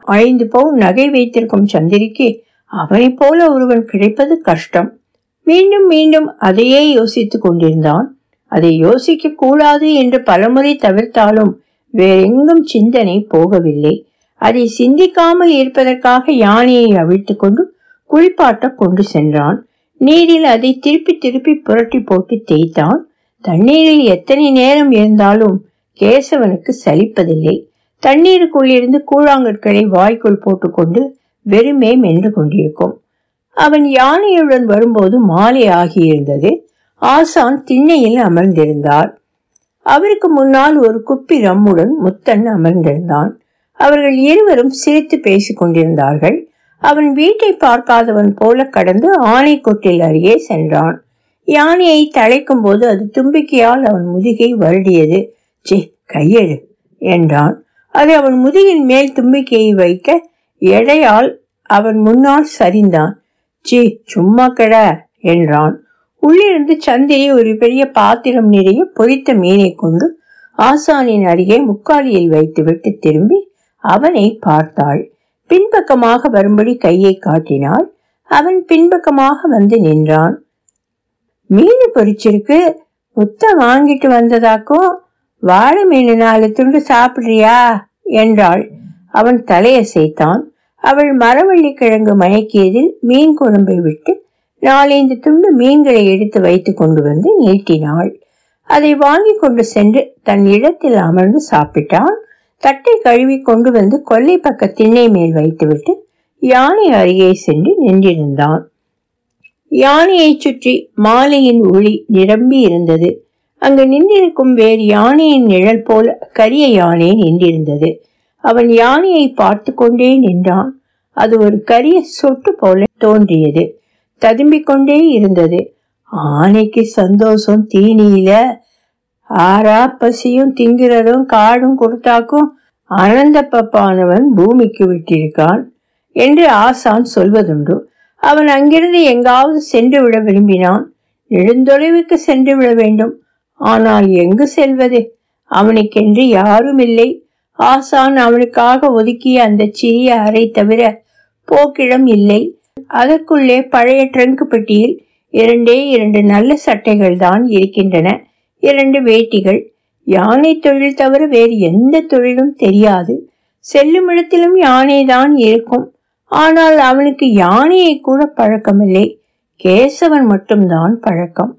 ஐந்து பவுன் நகை வைத்திருக்கும் சந்திரிக்கு அவனைப் போல ஒருவன் கிடைப்பது கஷ்டம். மீண்டும் மீண்டும் அதையே யோசித்துக் கொண்டிருந்தான். அதை யோசிக்க கூடாது என்று பலமுறை தவிர்த்தாலும் வேறெங்கும் சிந்தனை போகவில்லை. அதை சிந்திக்காமல் இருப்பதற்காக யானையை அவிழ்த்து கொண்டு குளிப்பாட்ட கொண்டு சென்றான். நீரில் அதை திருப்பி திருப்பி புரட்டி போட்டு தேய்த்தான். தண்ணீரில் எத்தனை நேரம் இருந்தாலும் கேசவனுக்கு சலிப்பதில்லை. தண்ணீருக்குள்ளிருந்து கூழாங்கற்களை வாய்க்குள் போட்டுக்கொண்டு வெறுமே மென்று கொண்டிருக்கும். அவன் யானையுடன் வரும்போது மாலை ஆகியிருந்தது. ஆசான் திண்ணையில் அமர்ந்திருந்தார் அவருக்கு முன்னால் ஒரு குப்பி ரம்முடன் முத்தன் அமர்ந்திருந்தான். அவர்கள் இருவரும் சிரித்து பேசிக் கொண்டிருந்தார்கள். அவன் வீட்டை பார்க்காதவன் போல கடந்து ஆனைக்கொட்டில் அருகே சென்றான். யானையை தழைக்கும் போது அது தும்பிக்கையால் அவன் முதுகை வருடியது. சி கையெழு என்றான். அது அவன் முதுகின் மேல் தும்பிக்கையை வைக்க எடையால் அவன் முன்னால் சரிந்தான். சி சும்மா கட என்றான். உள்ளிருந்து சந்தையை ஒரு பெரிய பாத்திரம் நிறைய பொரித்த மீனை கொண்டு ஆசானின் அருகே முக்காலியில் வைத்துவிட்டு திரும்பி அவனை பார்த்தாள். பின்பக்கமாக வரும்படி கையை காட்டினாள். அவன் பின்பக்கமாக வந்து நின்றான். மீன் பொறிச்சிருக்கு முத்த வாங்கிட்டு வந்ததாக்கும். வாழை மீன் நாலு துண்டு சாப்பிடுறியா? என்றாள். அவன் தலையசைத்தான் அவள் மரவள்ளி கிழங்கு மயக்கியதில் மீன் குழம்பை விட்டு நாலைந்து துண்டு மீன்களை எடுத்து வைத்து கொண்டு வந்து நீட்டினாள். அதை வாங்கி கொண்டு சென்று தன் இடத்தில் அமர்ந்து சாப்பிட்டான். தட்டை கழுவி கொண்டு வந்து கொல்லை பக்க திண்ணை மேல் வைத்துவிட்டு யானை அருகே சென்று நின்றிருந்தான். யானையைச் சுற்றி மாலையின் ஒளி நிரம்பி இருந்தது அங்கு நின்றிருக்கும் வேறு யானையின் நிழல் போல கரிய யானை நின்றிருந்தது. அவன் யானையை பார்த்து கொண்டே நின்றான். அது ஒரு கரிய சொட்டு போல தோன்றியது. ததும்பிக் கொண்டே இருந்தது. ஆனைக்கு சந்தோஷம் தீனியில ஆறா பசியும் திங்கிறதும் காடும் கொடுத்தாக்கும் அனந்த பப்பானவன் பூமிக்கு விட்டிருக்கான் என்று ஆசான் சொல்வதுண்டு. அவன் அங்கிருந்து எங்காவது சென்று விட விரும்பினான். நெடுந்தொலைவுக்கு சென்று விட வேண்டும். ஆனால் எங்கு செல்வது? அவனுக்கென்று யாரும் இல்லை ஆசான் அவனுக்காக ஒதுக்கிய அந்த சிறிய அறை தவிர போக்கிடம் இல்லை. அதற்குள்ளே பழைய ட்ரங்க் பெட்டியில் இரண்டே இரண்டு நல்ல சட்டைகள் தான் இருக்கின்றன. இரண்டு வேட்டிகள். யானை தொழில் தவிர வேறு எந்த தொழிலும் தெரியாது. செல்லும் இடத்திலும் யானை தான் இருக்கும். ஆனால் அவனுக்கு யானையை கூட பழக்கமில்லை. கேசவன் மட்டும்தான் பழக்கம்.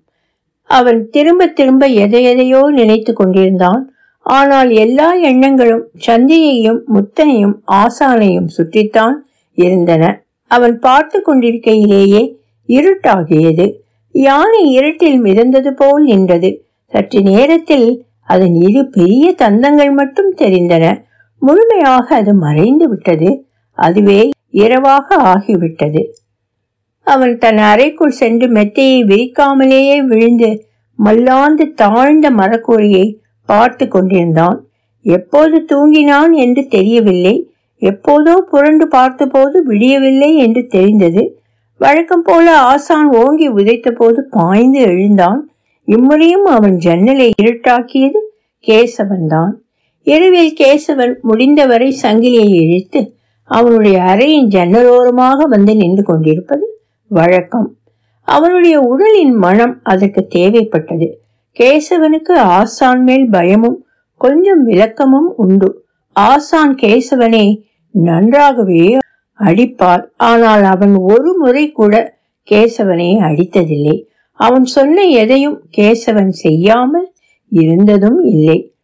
அவன் திரும்ப திரும்ப எதை எதையோ நினைத்து கொண்டிருந்தான். ஆனால் எல்லா எண்ணங்களும் சந்தியையும் முத்தனையும் ஆசானையும் சுற்றித்தான் இருந்தன. அவன் பார்த்து கொண்டிருக்கையிலேயே இருட்டாகியது. யானை இருட்டில் மிதந்தது போல் நின்றது. சற்று நேரத்தில் அதன் இரு பெரிய தந்தங்கள் மட்டும் தெரிந்தன. முழுமையாக அது மறைந்து விட்டது. அதுவே இரவாக ஆகிவிட்டது. அவன் தன் அறைக்குள் சென்று மெத்தையை விரிக்காமலேயே விழுந்து மல்லாந்து தாழ்ந்த மரக்கூரியை பார்த்து கொண்டிருந்தான். எப்போது தூங்கினான் என்று தெரியவில்லை. எப்போதோ புரண்டு பார்த்தபோது விடியவில்லை என்று தெரிந்தது. வழக்கம் போல ஆசான் ஓங்கி உதைத்த போது பாய்ந்து எழுந்தான். இம்முறையும் அவன் ஜன்னலை இருட்டாக்கியது கேசவன் தான் இரவில் கேசவன் முடிந்தவரை சங்கிலியை இழுத்து அவனுடைய அறையின் ஜன்னலோரமாக வந்து நின்று கொண்டிருப்பது வழக்கம். அவனுடைய உடலின் மனம் அதற்கு தேவைப்பட்டது. கேசவனுக்கு ஆசான் மேல் பயமும் கொஞ்சம் விளக்கமும் உண்டு. ஆசான் கேசவனை நன்றாகவே அடிப்பார் ஆனால் அவன் ஒரு முறை கூட கேசவனை அடித்ததில்லை. அவன் சொன்ன எதையும் கேசவன் செய்யாமல் இருந்ததும் இல்லை.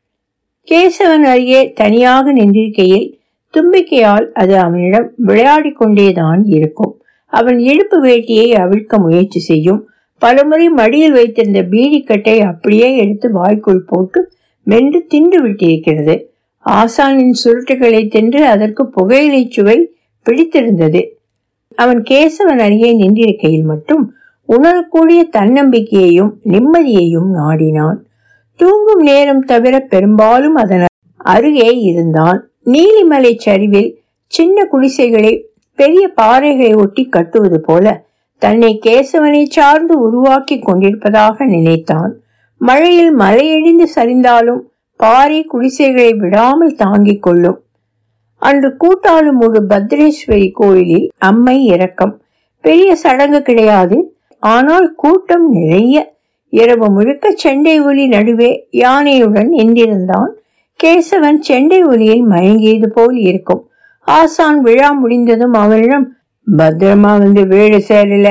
கேசவன் அருகே தனியாக நின்றிருக்கையில் தும்பிக்கையால் அது அவனிடம் விளையாடி கொண்டேதான் இருக்கும். அவன் இழுப்பு வேட்டியை அவிழ்க்க முயற்சி செய்யும். பலமுறை மடியில் வைத்திருந்த பீடிக்கட்டை அப்படியே எடுத்து வாய்க்குள் போட்டு மென்று தின்று விட்டிருக்கிறது. ஆசானின் சுருட்டுகளை தின்று அதற்கு புகையிலை சுவை பிடித்திருந்தது. அவன் கேசவன் அருகே நின்றிருக்கையில் மட்டும் உணரக்கூடிய தன்னம்பிக்கையையும் நிம்மதியையும் நாடினான். தூங்கும் நேரம் தவிர பெரும்பாலும் அதன் அருகே இருந்தான். நீலிமலை சரிவில் சின்ன குடிசைகளை பெரிய பாறைகளை ஒட்டி கட்டுவது போல தன்னை கேசவனை சார்ந்து உருவாக்கி கொண்டிருப்பதாக நினைத்தான். மழையில் மலையடிந்து சரிந்தாலும் பாறை குடிசைகளை விடாமல் தாங்கிக் கொள்ளும். அன்று கூட்டாளுமூடு பத்ரேஸ்வரி கோயிலில் அம்மை இறக்கம் பெரிய சடங்கு கிடையாது. ஆனால் கூட்டம் நிறைய. இரவு முழுக்க செண்டை ஒலி நடுவே யானையுடன் நின்றிருந்தான். கேசவன் செண்டை ஒலியில் மயங்கியது போல் இருக்கும். ஆசான் விழா முடிந்ததும் அவரிடம் பத்திரமா வந்து வீடு சேரல?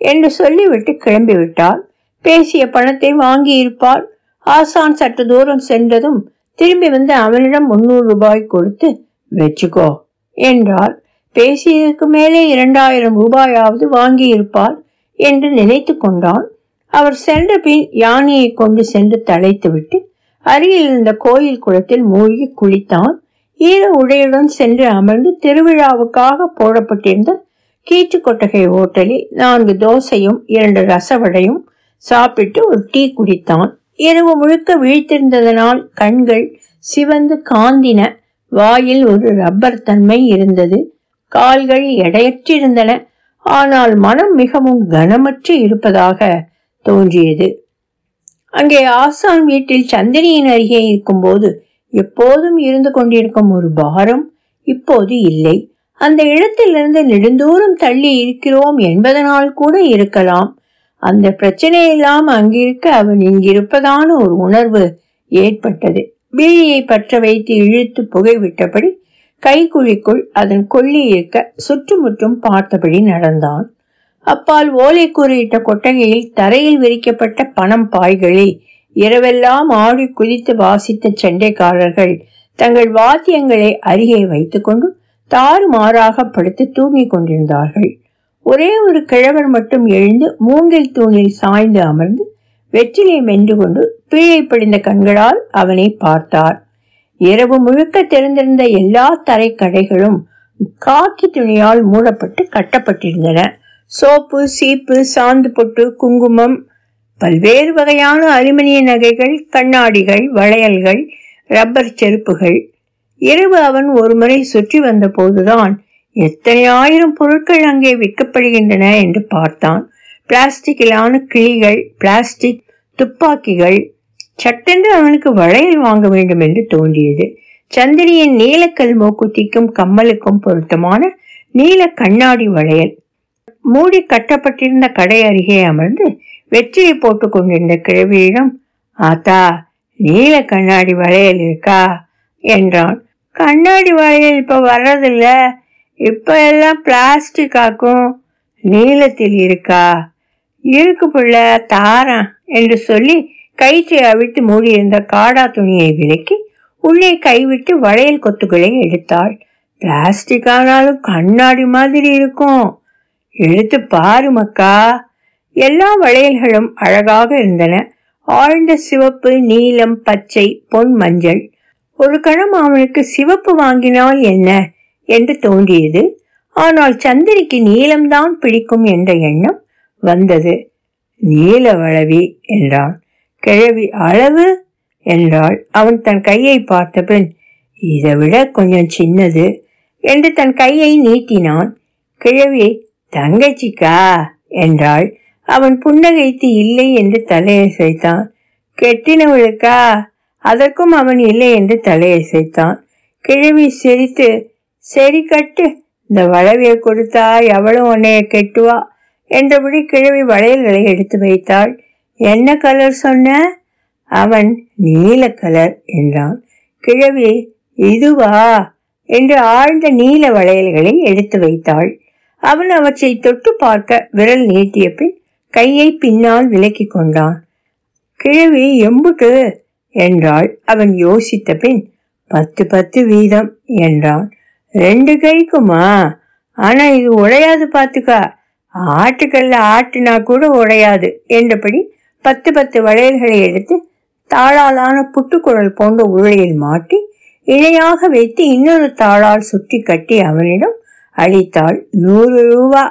என்று சொல்லிவிட்டு கிளம்பிவிட்டார் பேசிய பணத்தை வாங்கி இருப்பார் ஆசான் சற்று தூரம் சென்றதும் திரும்பி வந்து அவனிடம் முன்னூறு ரூபாய் கொடுத்து வச்சுக்கோ என்றால் பேசியதற்கு மேலே இரண்டாயிரம் ரூபாயாவது வாங்கி இருப்பாள் என்று நினைத்து கொண்டான். அவர் சென்ற பின் யானையை கொண்டு சென்று தழைத்துவிட்டு அருகில் இருந்த கோயில் குளத்தில் மூழ்கி குளித்தான். ஈர உடையுடன் சென்று அமர்ந்து திருவிழாவுக்காக போடப்பட்டிருந்த கீச்சு கொட்டகை ஓட்டலில் நான்கு தோசையும் இரண்டு ரசவடையும் சாப்பிட்டு ஒரு டீ குடித்தான். இரவு முழுக்க விழித்திருந்ததனால் கண்கள் சிவந்து காந்தின. வாயில் ஒரு ரப்பர் தன்மை இருந்தது. கால்கள் எடையற்றிருந்தன. ஆனால் மனம் மிகவும் கனமற்று இருப்பதாக தோன்றியது. அங்கே ஆசான் வீட்டில் சந்தினியின் அருகே இருக்கும்போது எப்போதும் இருந்து கொண்டிருக்கும் ஒரு பாரம் இப்போது இல்லை. அந்த இடத்திலிருந்து நெடுந்தூரம் தள்ளி இருக்கிறோம் என்பதனால் கூட இருக்கலாம். அந்த பிரச்சனையெல்லாம் அங்கிருக்க அவன் இங்கிருப்பதான ஒரு உணர்வு ஏற்பட்டது. பீழியை பற்ற வைத்து இழுத்து புகைவிட்டபடி கைக்குழிக்குள் அதன் கொள்ளி இருக்க சுற்றுமுற்றும் பார்த்தபடி நடந்தான். அப்பால் ஓலை கூறியிட்ட கொட்டகையில் தரையில் விரிக்கப்பட்ட பணம் பாய்களில் இரவெல்லாம் ஆடி குதித்து வாசித்த சண்டைக்காரர்கள் தங்கள் வாத்தியங்களை அருகே வைத்துக்கொண்டு தாறுமாறாக படுத்து தூங்கிக் கொண்டிருந்தார்கள். ஒரே ஒரு கிழவர் மட்டும் எழுந்து மூங்கில் தூணில் சாய்ந்து அமர்ந்து வெற்றிலை மென்று கொண்டு பீழை படிந்த கண்களால் அவனை பார்த்தார். இரவு முழுக்க திறந்திருந்த எல்லா தரை கடைகளும் காக்கி துணியால் மூடப்பட்டு கட்டப்பட்டிருந்தன. சோப்பு சீப்பு சாந்து பொட்டு குங்குமம் பல்வேறு வகையான அலுமினிய நகைகள் கண்ணாடிகள் வளையல்கள் ரப்பர் செருப்புகள். இரவு அவன் ஒருமுறை சுற்றி வந்த போதுதான் எத்தனை ஆயிரம் பொருட்கள் அங்கே விற்கப்படுகின்றன என்று பார்த்தான். பிளாஸ்டிக்கிலான கிளிகள் பிளாஸ்டிக் துப்பாக்கிகள் சட்டென்று அவனுக்கு வளையல் வாங்க வேண்டும் என்று தோன்றியது. சந்திரியின் நீலக்கல் மூக்குத்திக்கும் கம்மலுக்கும் பொருத்தமான நீல கண்ணாடி வளையல். மூடி கட்டப்பட்டிருந்த கடை அருகே அமர்ந்து வெற்றியை போட்டு கொண்டிருந்த கிழவியிடம் ஆத்தா நீல கண்ணாடி வளையல் இருக்கா? என்றான். கண்ணாடி வளையல் இப்ப வர்றதில்ல. இப்ப எல்லாம் பிளாஸ்டிக் ஆக்கும். நீளத்தில் இருக்கா? இருக்கு பிள்ள தாரா என்று சொல்லி கயிற்றை அவிழ்த்து மூடியிருந்த காடா துணியை விலக்கி உள்ளே கைவிட்டு வளையல் கொத்துக்களை எடுத்தாள். பிளாஸ்டிக் ஆனாலும் கண்ணாடி மாதிரி இருக்கும். எடுத்து பாரு மக்கா. எல்லா வளையல்களும் அழகாக இருந்தன. ஆழ்ந்த சிவப்பு நீலம் பச்சை பொன் மஞ்சள். ஒரு கணம் அவனுக்கு சிவப்பு வாங்கினால் என்ன என்று தோன்றியது. ஆனால் சந்திரிக்கு நீலம்தான் பிடிக்கும் என்ற எண்ணம் வந்தது. நீல வளவி என்றான். கிழவி அளவு என்றாள். அவன் தன் கையை பார்த்தபின் இதை விட கொஞ்சம் சின்னது என்று தன் கையை நீட்டினான். கிழவி தங்கச்சிக்கா என்றாள். அவன் புன்னகைத்து இல்லை என்று தலையசைத்தான். கெட்டினவளுக்கா? அதற்கும் அவன் இல்லை என்று தலையசைத்தான். கிழவி சிரித்து சரி கட்டு இந்த வளவியை கொடுத்தா எவளும் உன்னைய கெட்டுவா? என்றபடி கிழவி வளையல்களை எடுத்து வைத்தாள். என்ன கலர் சொன்ன? அவன் நீல கலர் என்றான். கிழவி இதுவா? என்று ஆழ்ந்த நீல வளையல்களை எடுத்து வைத்தாள். அவன் அவற்றை தொட்டு பார்க்க விரல் நீட்டிய பின் கையை பின்னால் விலக்கி கொண்டான். கிழவி எம்புட்டு என்றாள். அவன் யோசித்த பின் பத்து பத்து வீதம் என்றான். ரெண்டு கைக்குமா? ஆனா இது உடையாது பாத்துக்கா. ஆட்டுக்கல்ல ஆட்டுனா கூட உடையாது என்றபடி பத்து பத்து வளையல்களை எடுத்து தாளாலான புட்டுக்குழல் போன்ற உருளையில் மாட்டி இணையாக வைத்து இன்னொரு தாளால் சுற்றி கட்டி அவனிடம் அளித்தாள். நூறு ரூபா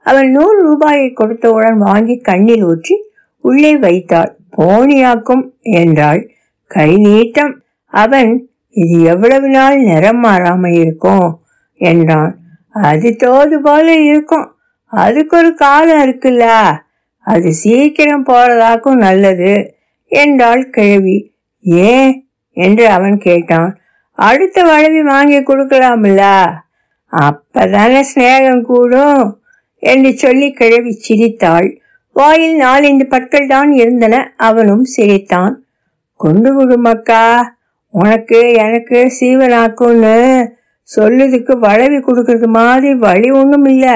அவன் நூறு ரூபாயை கொடுத்தவுடன் வாங்கி கண்ணில் ஊற்றி உள்ளே வைத்தாள் போனியாக்கும் என்றாள். கை நீட்டம் அவன் இது எவ்வளவு நாள் நிறம் மாறாம இருக்கும் என்றான். அது தோது போல இருக்கும் அதுக்கு ஒரு காலம் இருக்குல்ல அது சீக்கிரம் போறதாக்கும் நல்லது என்றாள் கிழவி. ஏன்? என்று அவன் கேட்டான். அடுத்த வளவி வாங்கி கொடுக்கலாம்ல அப்பதானே சிநேகம் கூடும் என்று சொல்லி கிழவி சிரித்தாள். வாயில் நாலஞ்சு பற்கள் தான் இருந்தன. அவனும் சிரித்தான். கொண்டு விடுமக்கா உனக்கு எனக்கு சீவனாக்குன்னு சொல்லுதுக்கு வளவி கொடுக்கறது மாதிரி வழி ஒன்றும் இல்லை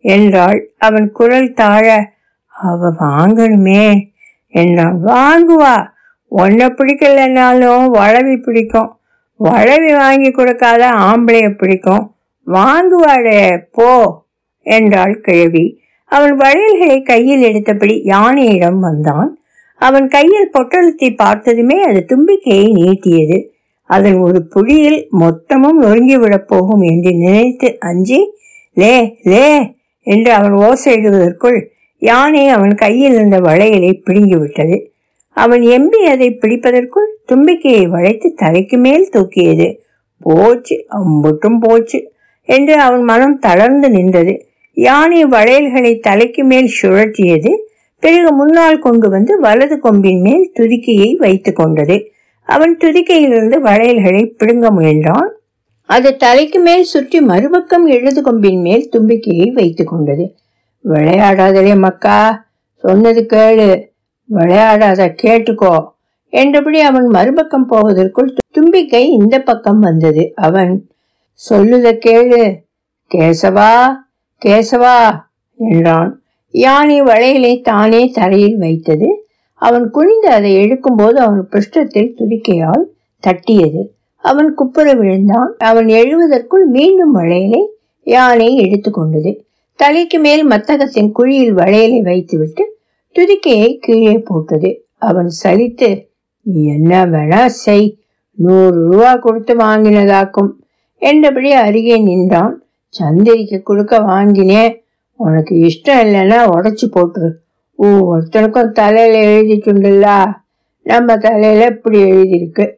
என்றாள். அவன் குரல் தாழ அவ வாங்கணுமே என்றான். வாங்குவா. உன்னை பிடிக்கலனாலும் வளவி பிடிக்கும். வளவி வாங்கி கொடுக்காத ஆம்பளைய பிடிக்கும். வாங்குவாடே போ என்றாள் கிழவி. அவன் வளையல்களை கையில் எடுத்தபடி யானையிடம் வந்தான். அவன் கையில் பொட்டலத்தை பார்த்ததுமே அது தும்பிக்கையை நீட்டியது. அதன் ஒரு புடியில் மொத்தமும் நொறுங்கிவிடப் போகும் என்று நினைத்து அஞ்சி லே லே என்று அவன் ஓசையிடுவதற்குள் யானை அவன் கையில் இருந்த வளையலை பிடுங்கிவிட்டது. அவன் எம்பி அதை பிடிப்பதற்குள் தும்பிக்கையை வளைத்து தலைக்கு மேல் தூக்கியது. போச்சு அம்புட்டும் போச்சு என்று அவன் மனம் தளர்ந்து நின்றது. யானை வளையல்களை தலைக்கு மேல் சுழற்றியது. பிறகு முன்னால் கொண்டு வந்து வலது கொம்பின் மேல் துதிக்கையை வைத்துக் கொண்டது. அவன் துதிக்கையிலிருந்து வளையல்களை பிடுங்க முயன்றான். அது தலைக்கு மேல் சுற்றி மறுபக்கம் எழுது கொம்பின் மேல் தும்பிக்கையை வைத்துக் கொண்டது. விளையாடாதலே மக்கா சொன்னது கேளு. விளையாடாத கேட்டுக்கோ. என்றபடி அவன் மறுபக்கம் போவதற்குள் தும்பிக்கை இந்த பக்கம் வந்தது. அவன் சொல்லுத கேளு. கேசவா கேசவா என்றான். யானை வளையலை தானே தரையில் வைத்தது. அவன் குனிந்து அதை எடுக்கும்போது அவன் பிருஷ்டத்தில் துதிக்கையால் தட்டியது. அவன் குப்புற விழுந்தான். அவன் எழுவதற்குள் மீண்டும் வளையலை யானை எடுத்துக்கொண்டது தலைக்கு மேல் மத்தகத்தின் குழியில் வளையலை வைத்துவிட்டு துதிக்கையை கீழே போட்டது. அவன் சலித்து நீ என்ன வேணா செய். நூறு ரூபா கொடுத்து வாங்கினதாக்கும். என்றபடி அருகே நின்றான். சந்திரிக்கு கொடுக்க வாங்கினேன் உனக்கு இஷ்டம் இல்லைன்னா உடச்சி போட்டுரு. ஓ ஒருத்தனுக்கும் தலையில் எழுதிட்டுண்டுல்ல நம்ம தலையில் இப்படி எழுதியிருக்கு.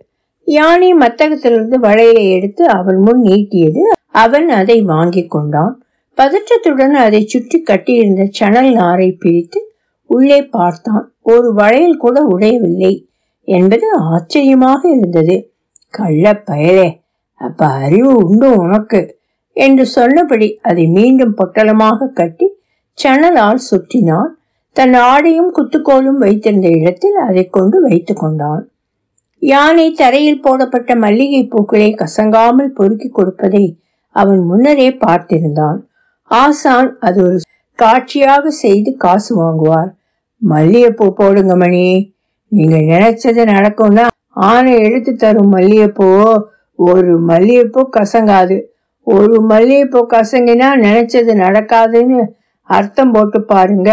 யானை மத்தகத்திலிருந்து வளையலை எடுத்து அவன் முன் நீட்டியது. அவன் அதை வாங்கி கொண்டான். பதற்றத்துடன் அதை சுற்றி கட்டியிருந்த சணல் நாரை பிரித்து உள்ளே பார்த்தான். ஒரு வளையல் கூட உடையவில்லை என்பது ஆச்சரியமாக இருந்தது. கள்ள பயலே. அப்ப அறிவு உண்டு உனக்கு. என்று சொன்னபடி அதை மீண்டும் பொட்டலமாக கட்டி சணலால் சுற்றினான். தன் ஆடையும் குத்துக்கோலும் வைத்திருந்த இடத்தில் அதை கொண்டு வைத்துக் கொண்டான். யானை தரையில் போடப்பட்ட மல்லிகை பூக்களை கசங்காமல் பொறுக்கி கொடுப்பதை அவன் முன்னரே பார்த்திருந்தான். ஆசான் அது ஒரு காட்சியாக செய்து காசு வாங்குவார். மல்லிகைப்பூ போடுங்க மணி நீங்க நினைச்சது நடக்கும்னா ஆனை எடுத்து தரும் மல்லிகைப்பூ. ஒரு மல்லிகைப்பூ கசங்காது. ஒரு மல்லிகைப்பூ கசங்கினா நினைச்சது நடக்காதுன்னு அர்த்தம் போட்டு பாருங்க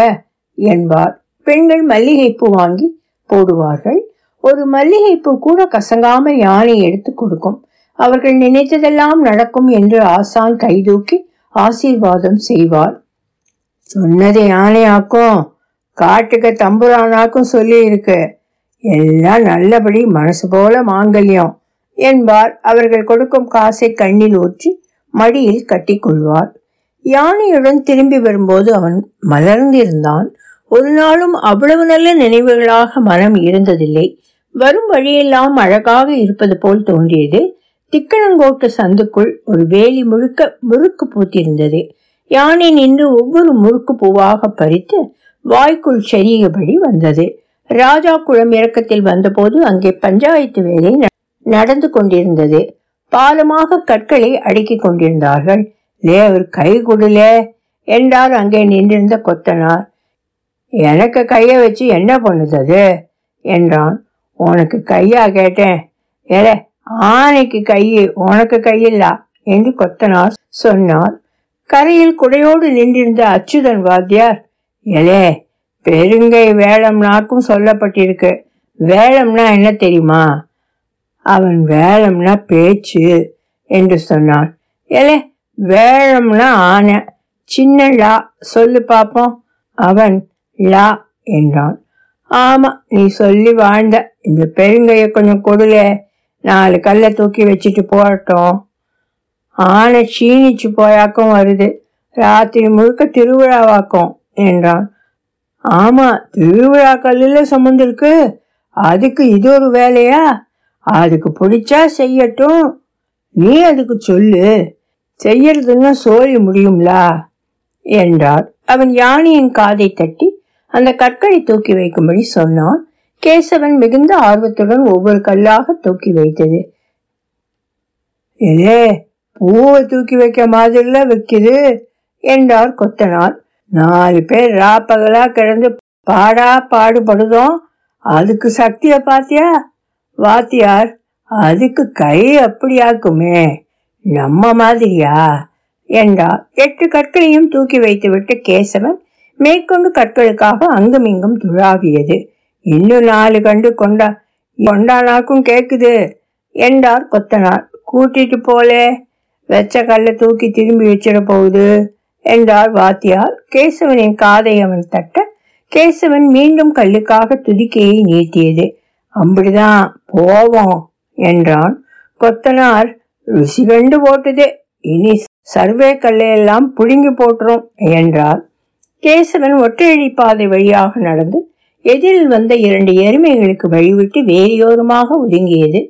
என்பார். பெண்கள் மல்லிகைப்பூ வாங்கி போடுவார்கள். ஒரு மல்லிகைப்பூ கூட கசங்காம யானை எடுத்து கொடுக்கும். அவர்கள் நினைத்ததெல்லாம் நடக்கும் என்று ஆசான் கைதூக்கி ஆசீர்வாதம் செய்வார். சொன்னது யானையாக்கும் காட்டுக்கு தம்புரானாக்கும் சொல்லி இருக்கு எல்லாம் நல்லபடி மனசு போல மாங்கல்யம் என்பார். அவர்கள் கொடுக்கும் காசை கண்ணில் ஊற்றி மடியில் கட்டிக்கொள்வார். யானையுடன் திரும்பி வரும்போது அவன் மலர்ந்திருந்தான். ஒரு நாளும் அவ்வளவு நல்ல நினைவுகளாக மனம் இருந்ததில்லை. வரும் வழியெல்லாம் அழகாக இருப்பது போல் தோன்றியது. திக்கணங்கோட்டு சந்துக்குள் ஒரு வேலி முழுக்க முறுக்கு பூத்திருந்தது. யானை நின்று ஒவ்வொரு முறுக்கு பூவாக பறித்து வாய்க்குள் செறியபடி வந்தது. ராஜா குளம் இறக்கத்தில் வந்தபோது அங்கே பஞ்சாயத்து வேலை நடந்து கொண்டிருந்தது. பாலமாக கற்களை அடுக்கிக் கொண்டிருந்தார்கள். லேவர் கை கொடுல என்றார். அங்கே நின்றிருந்த கொத்தனார். எனக்கு கையை வச்சு என்ன பண்ணுது என்றான். உனக்கு கையா? கேட்டேன். ஏலே ஆனைக்கு கையு உனக்கு கையில்லா என்று கொத்தனார் சொன்னார். கரையில் குடையோடு நின்றிருந்த அச்சுதன் வாத்தியார் எலே பெருங்கை வேளம்னாக்கும் சொல்லப்பட்டிருக்கு. வேளம்னா என்ன தெரியுமா? அவன் வேழம்னா பேச்சு என்று சொன்னான். ஏலே வேழம்னா ஆனை. சின்ன லா சொல்லு பார்ப்போம் அவன் லா என்றான். ஆமா நீ சொல்லி வாழ்ந்த இந்த பெருங்கைய கொஞ்சம் கொடுல. நாலு கல்லை தூக்கி வச்சுட்டு போகட்டும். ஆனை சீனிச்சு போயாக்கும் வருது. ராத்திரி முழுக்க திருவிழாவாக்கும் என்றான். ஆமா திருவிழா கல்லில் சுமந்திருக்கு. அதுக்கு இது ஒரு வேலையா? அதுக்கு பிடிச்சா செய்யட்டும். நீ அதுக்கு சொல்லு. செய்யறதுன்னா சோழி முடியும்லா? என்றார் அவன் யானையின் காதை தட்டி அந்த கற்களை தூக்கி வைக்கும்படி சொன்னான். கேசவன் மிகுந்த ஆர்வத்துடன் ஒவ்வொரு கல்லாக தூக்கி வைத்தது. ஏ பூவை தூக்கி வைக்க மாதிரில வைக்குது என்றார் கொத்தனார். நாலு பேர் ராப்பகலா கிடந்து பாடா பாடுபடுதோம். அதுக்கு சக்தியை பாத்தியா? வாத்தியார் அதுக்கு கை அப்படியாக்குமே? நம்ம மாதிரியா? என்றார். எட்டு கற்களையும் தூக்கி வைத்துவிட்டு கேசவன் மேற்கொண்டு கற்களுக்காக அங்குமிங்கும் துழாவியது. இன்னும் நாலு கண்டு கொண்டா கொண்டானாக்கும் கேக்குது என்றார் கொத்தனார். கூட்டிட்டு போலே வெச்ச கல்லை தூக்கி திரும்பி வச்சிட போகுது என்றார் வாத்தியார். கேசவனின் காதை அவன் தட்ட கேசவன் மீண்டும் கல்லுக்காக துதிக்கையை நீட்டியது. அப்படிதான் போவோம் என்றான். கொத்தனார் ருசி கண்டு போட்டுதே இனி சர்வே கல்லையெல்லாம் புடுங்கி போட்டுரும் என்றார். கேசவன் ஒற்றையடி பாதை வழியாக நடந்து எதிரில் வந்த இரண்டு எருமைகளுக்கு வழிவிட்டு வேறியோரமாக ஒதுங்கியது.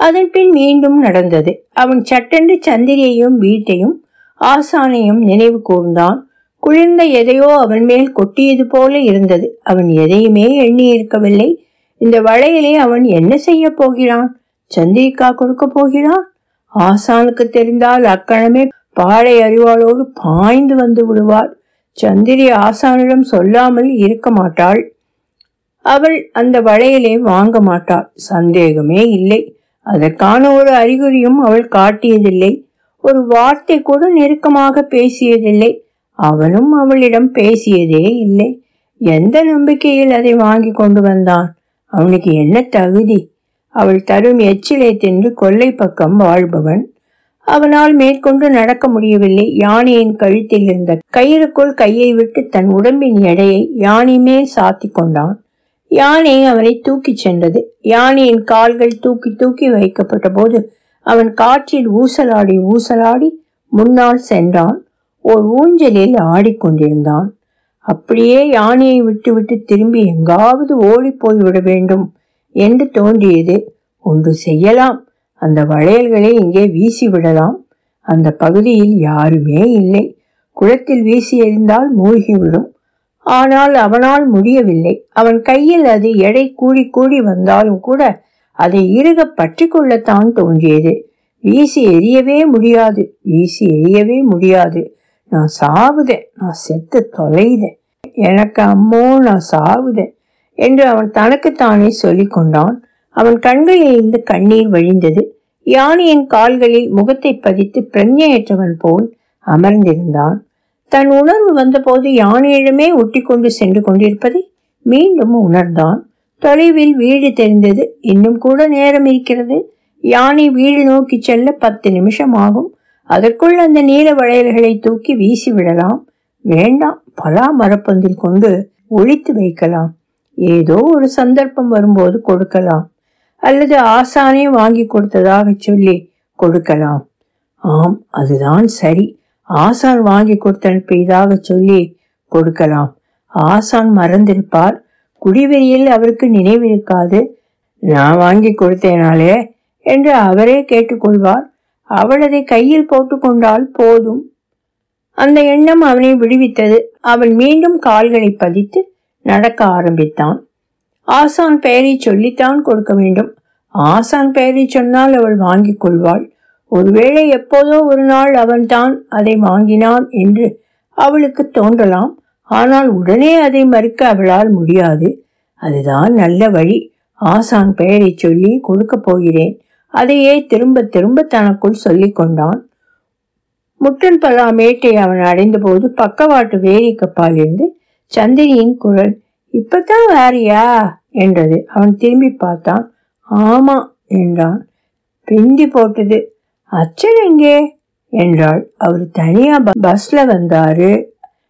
அதன் பின் மீண்டும் நடந்தது. அவன் சட்டென்று சந்திரியையும் வீட்டையும் ஆசானையும் நினைவு கூர்ந்தான். குளிர்ந்த எதையோ அவன் மேல் கொட்டியது போல இருந்தது. அவன் எதையுமே எண்ணி இருக்கவில்லை இந்த வளையலை அவன் என்ன செய்ய போகிறான்? சந்திரிக்கா கொடுக்க போகிறான்? ஆசானுக்கு தெரிந்தால் அக்கணமே பாழை அறிவாளோடு பாய்ந்து வந்து விடுவாள். சந்திரி ஆசானிடம் சொல்லாமல் இருக்க மாட்டாள். அவள் அந்த வளையலை வாங்க மாட்டாள். சந்தேகமே இல்லை. அதற்கான ஒரு அறிகுறியும் அவள் காட்டியதில்லை. ஒரு வார்த்தை கூட நெருக்கமாக பேசியதில்லை. அவனும் அவளிடம் பேசியதே இல்லை. எந்த நம்பிக்கையில் அதை வாங்கி கொண்டு வந்தான்? அவனுக்கு என்ன தகுதி? அவள் தரும் எச்சிலை தின்று கொல்லை பக்கம் வாழ்பவன். அவனால் மேற்கொண்டு நடக்க முடியவில்லை. யானையின் கழுத்தில் இருந்த கயிறுக்குள் கையை விட்டு தன் உடம்பின் எடையை யானை மேல் சாத்தி கொண்டான். யானை அவனை தூக்கிச் சென்றது. யானையின் கால்கள் தூக்கி தூக்கி வைக்கப்பட்ட போது அவன் காற்றில் ஊசலாடி ஊசலாடி முன்னால் சென்றான். ஓர் ஊஞ்சலில் ஆடிக்கொண்டிருந்தான். அப்படியே யானையை விட்டுவிட்டு திரும்பி எங்காவது ஓடி போய்விட வேண்டும் என்று தோன்றியது. ஒன்று செய்யலாம். அந்த வளையல்களை இங்கே வீசி விடலாம். அந்த பகுதியில் யாருமே இல்லை. குளத்தில் வீசி எறிந்தால் மூழ்கிவிடும். ஆனால் அவனால் முடியவில்லை. அவன் கையில் அது எடை கூடி கூடி வந்தாலும் கூட அதை இறுக பற்றி கொள்ளத்தான் தோன்றியது. வீசி எரியவே முடியாது. வீசி எரியவே முடியாது. நான் சாவுதேன். நான் செத்து தொலைதேன். எனக்கு அம்மோ நான் சாவுதேன் என்று அவன் தனக்குத்தானே சொல்லிக் கொண்டான் அவன் கண்களில் இருந்து கண்ணீர் வழிந்தது. யானையின் கால்களில் முகத்தை பதித்து பிரஞ்சையற்றவன் போல் அமர்ந்திருந்தான். தன் உணர்வு வந்தபோது யானையிடமே ஒட்டி கொண்டு சென்று கொண்டிருப்பதை மீண்டும் உணர்ந்தான். தொலைவில் வீடு தெரிந்தது. இன்னும் கூட நேரம் இருக்கிறது. யானை வீடு நோக்கி செல்ல பத்து நிமிஷம் ஆகும். அதற்குள் அந்த நீல வளையல்களை தூக்கி வீசி விடலாம். வேண்டாம் பலா மரப்பந்தில் கொண்டு ஒழித்து வைக்கலாம். ஏதோ ஒரு சந்தர்ப்பம் வரும்போது கொடுக்கலாம். அல்லது ஆசானே வாங்கி கொடுத்ததாக சொல்லி கொடுக்கலாம். ஆம் அதுதான் சரி. ஆசான் வாங்கி கொடுத்து இதாக சொல்லி கொடுக்கலாம். ஆசான் மறந்திருப்பார். குடிவெறியில் அவருக்கு நினைவிருக்காது. நான் வாங்கி கொடுத்தேனாலே? என்று அவரே கேட்டுக்கொள்வார். அவள் அதை கையில் போட்டுக்கொண்டால் போதும். அந்த எண்ணம் அவனை விடுவித்தது. அவன் மீண்டும் கால்களை பதித்து நடக்க ஆரம்பித்தான். ஆசான் பெயரை சொல்லித்தான் கொடுக்க வேண்டும். ஆசான் பெயரை சொன்னால் அவள் வாங்கிக் கொள்வாள். ஒருவேளை எப்போதோ ஒரு நாள் அவன்தான் அதை வாங்கினான் என்று அவளுக்கு தோன்றலாம். ஆனால் உடனே அதை மறுக்க அவளால் முடியாது. அதுதான் நல்ல வழி. ஆசான் பெயரை சொல்லி கொடுக்கப் போகிறேன். அதையே திரும்ப திரும்ப தனக்குள் சொல்லி கொண்டான். முட்டன் பலா மேட்டை அவன் அடைந்தபோது பக்கவாட்டு வேரி கப்பால் இருந்து சந்திரியின் குரல் இப்பதான் வேறியா என்றது. அவன் திரும்பி பார்த்தான். ஆமா என்றான். பிந்தி போட்டது. அச்சன் எங்கே? என்றாள். அவர் தனியா ப- பஸ்ல வந்தாரு.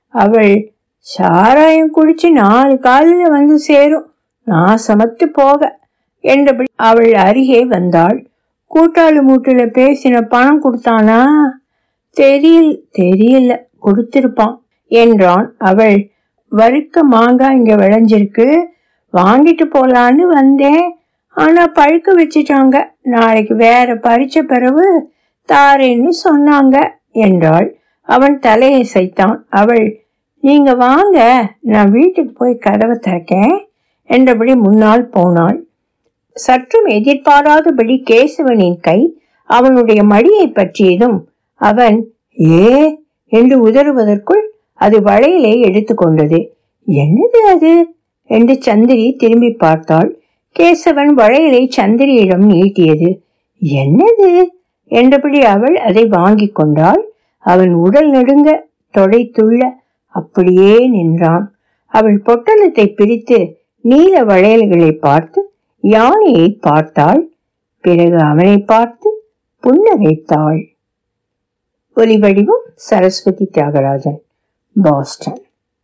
அவள் சாராயம் குடிச்சு நாலு காலில் வந்து சேரும். நான் சமத்து போக என்றபடி அவள் அருகே வந்தாள். கூட்டாளி மூட்டில பேசின பணம் கொடுத்தானா? தெரியல தெரியல. கொடுத்திருப்பான். என்றான் அவள். வறுக்க மாங்காய் இங்க விளைஞ்சிருக்கு. வாங்கிட்டு போலான்னு வந்தேன். ஆனா பழுக்க வச்சிட்டாங்க. நாளைக்கு வேற பறிச்ச பிறகு தாரேன்னு சொன்னாங்க என்றாள். அவன் தலையை சைத்தான் அவள் நீங்க வாங்க. நான் வீட்டுக்கு போய் கதவை திறக்கேன். என்றபடி முன்னால் போனாள். சற்றும் எதிர்பாராதபடி கேசவனின் கை அவனுடைய மடியை பற்றியதும் அவன் ஏ? என்று உதறுவதற்குள் அது வளையலை எடுத்துக்கொண்டது என்னது அது? என்று சந்திரி திரும்பி பார்த்தாள். கேசவன் வளையலை சந்திரியிடம் நீட்டியது. என்னது? என்றபடி அவள் அதை வாங்கிக் கொண்டாள். அவன் உடல் நடுங்க தொடைத்துள்ள அப்படியே நின்றான். அவள் பொட்டலத்தை பிரித்து நீல வளையல்களை பார்த்து யானையை பார்த்தாள். பிறகு அவனை பார்த்து புன்னகைத்தாள். ஒலிவடிவம் சரஸ்வதி தியாகராஜன் பாஸ்டன்.